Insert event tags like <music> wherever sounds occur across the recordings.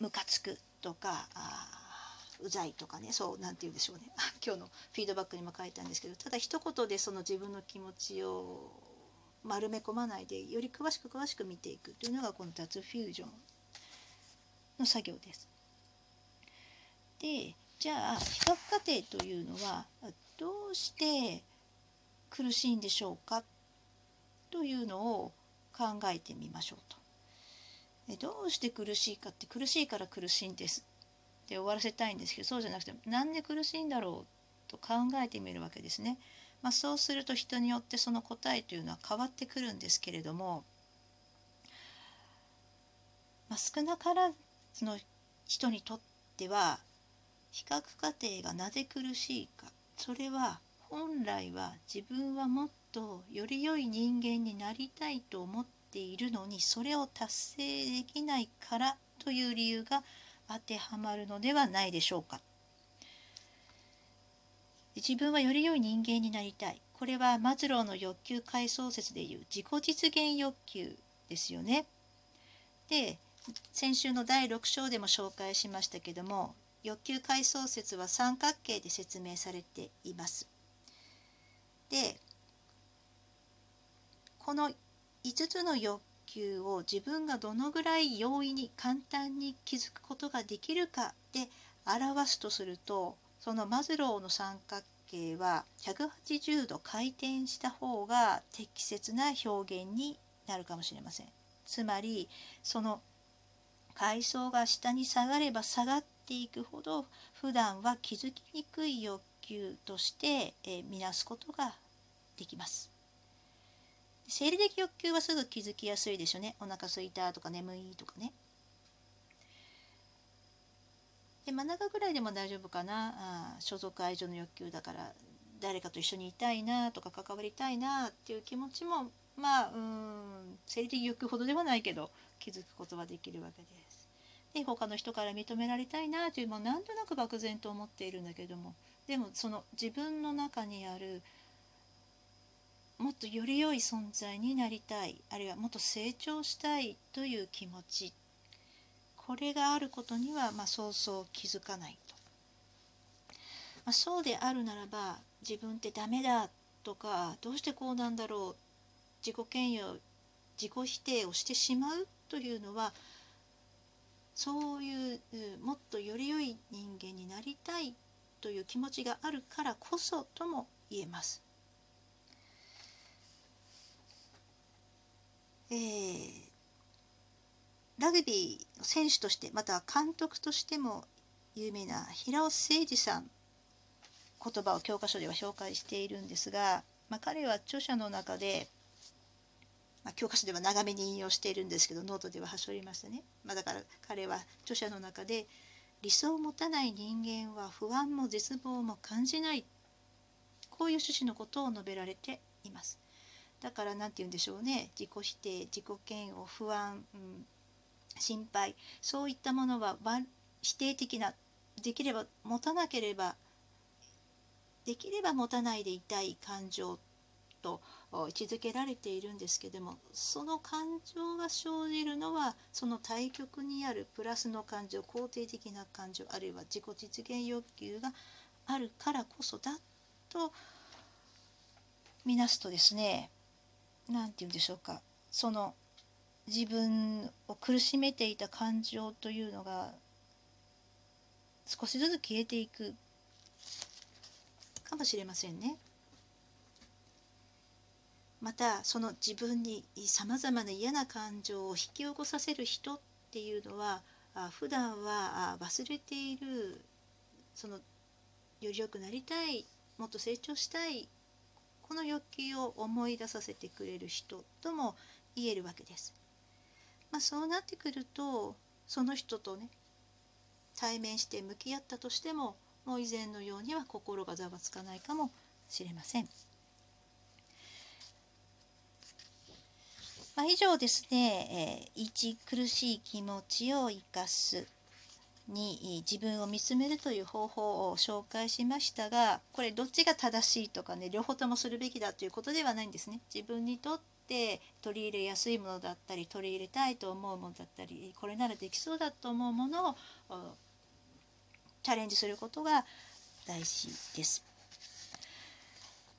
ムカつくとかあうざいとかねそうなんて言うんでしょうね <laughs> 今日のフィードバックにも書いたんですけどただ一言でその自分の気持ちを丸め込まないでより詳しく詳しく見ていくというのがこの脱フュージョンの作業です。でじゃあ比較過程というのはどうして苦しいんでしょうかというのを考えてみましょうと。どうして苦しいかって苦しいから苦しいんですって終わらせたいんですけどそうじゃなくてなんで苦しいんだろう？と考えてみるわけですね。まあ、そうすると人によってその答えというのは変わってくるんですけれども、まあ、少なからずの人にとっては比較過程がなぜ苦しいかそれは本来は自分はもっとより良い人間になりたいと思ってているのにそれを達成できないからという理由が当てはまるのではないでしょうか。自分はより良い人間になりたい。これはマズローの欲求階層説でいう自己実現欲求ですよね。で先週の第6章でも紹介しましたけども欲求階層説は三角形で説明されています。でこの5つの欲求を自分がどのぐらい容易に簡単に気づくことができるかで表すとするとそのマズローの三角形は180度回転した方が適切な表現になるかもしれません。つまりその階層が下に下がれば下がっていくほど普段は気づきにくい欲求として、え見なすことができます。生理的欲求はすぐ気づきやすいでしょうね。お腹すいたとか眠いとかね。で真ん中ぐらいでも大丈夫かなあ所属愛情の欲求だから誰かと一緒にいたいなとか関わりたいなっていう気持ちもまあうん生理的欲求ほどではないけど気づくことはできるわけです。で他の人から認められたいなというもなんとなく漠然と思っているんだけどもでもその自分の中にあるもっとより良い存在になりたいあるいはもっと成長したいという気持ちこれがあることには、まあ、そうそう気づかないと、まあ、そうであるならば自分ってダメだとかどうしてこうなんだろう自己嫌悪自己否定をしてしまうというのはそういうもっとより良い人間になりたいという気持ちがあるからこそとも言えます。えーラグビーの選手としてまたは監督としても有名な平尾誠二さん言葉を教科書では紹介しているんですが、まあ、彼は著者の中で、まあ、教科書では長めに引用しているんですけどノートでははしょりましたね、まあ、だから彼は著者の中で理想を持たない人間は不安も絶望も感じない。こういう趣旨のことを述べられています。だから何て言うんでしょうね。自己否定自己嫌悪不安、うん心配。そういったものは否定的なできれば持たなければできれば持たないでいたい感情と位置づけられているんですけどもその感情が生じるのはその対極にあるプラスの感情肯定的な感情あるいは自己実現欲求があるからこそだと見なすとですね何て言うんでしょうかその自分を苦しめていた感情というのが少しずつ消えていくかもしれませんね。またその自分にさまざまな嫌な感情を引き起こさせる人っていうのは普段は忘れているそのより良くなりたいもっと成長したいこの欲求を思い出させてくれる人とも言えるわけです。まあ、そうなってくるとその人とね対面して向き合ったとしてももう以前のようには心がざわつかないかもしれません。まあ、以上ですね、えー、一苦しい気持ちを生かすに自分を見つめるという方法を紹介しましたがこれどっちが正しいとかね両方ともするべきだということではないんですね。自分にとって取り入れやすいものだったり取り入れたいと思うものだったりこれならできそうだと思うものをチャレンジすることが大事です。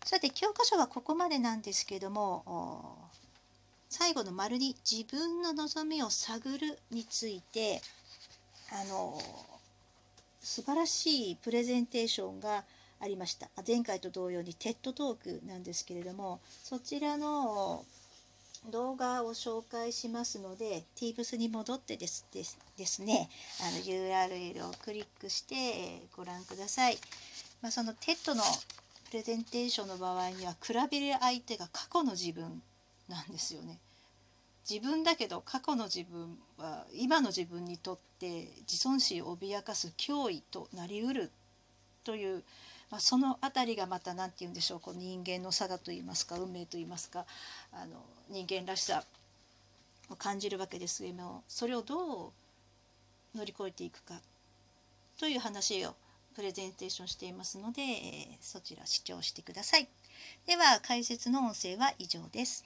さて教科書はここまでなんですけども最後の丸に自分の望みを探るについてあの素晴らしいプレゼンテーションがありました前回と同様にテッドトークなんですけれどもそちらの動画を紹介しますので Teams に戻ってですですねあの URL をクリックしてご覧ください。まあ、その TED のプレゼンテーションの場合には比べる相手が過去の自分なんですよね。自分だけど過去の自分は今の自分にとって自尊心を脅かす脅威となりうるという、まあ、その辺りがまた何て言うんでしょうこの人間の差がといいますか運命といいますかあの人間らしさを感じるわけですけどもそれをどう乗り越えていくかという話をプレゼンテーションしていますので、えー、そちら視聴してください。では解説の音声は以上です。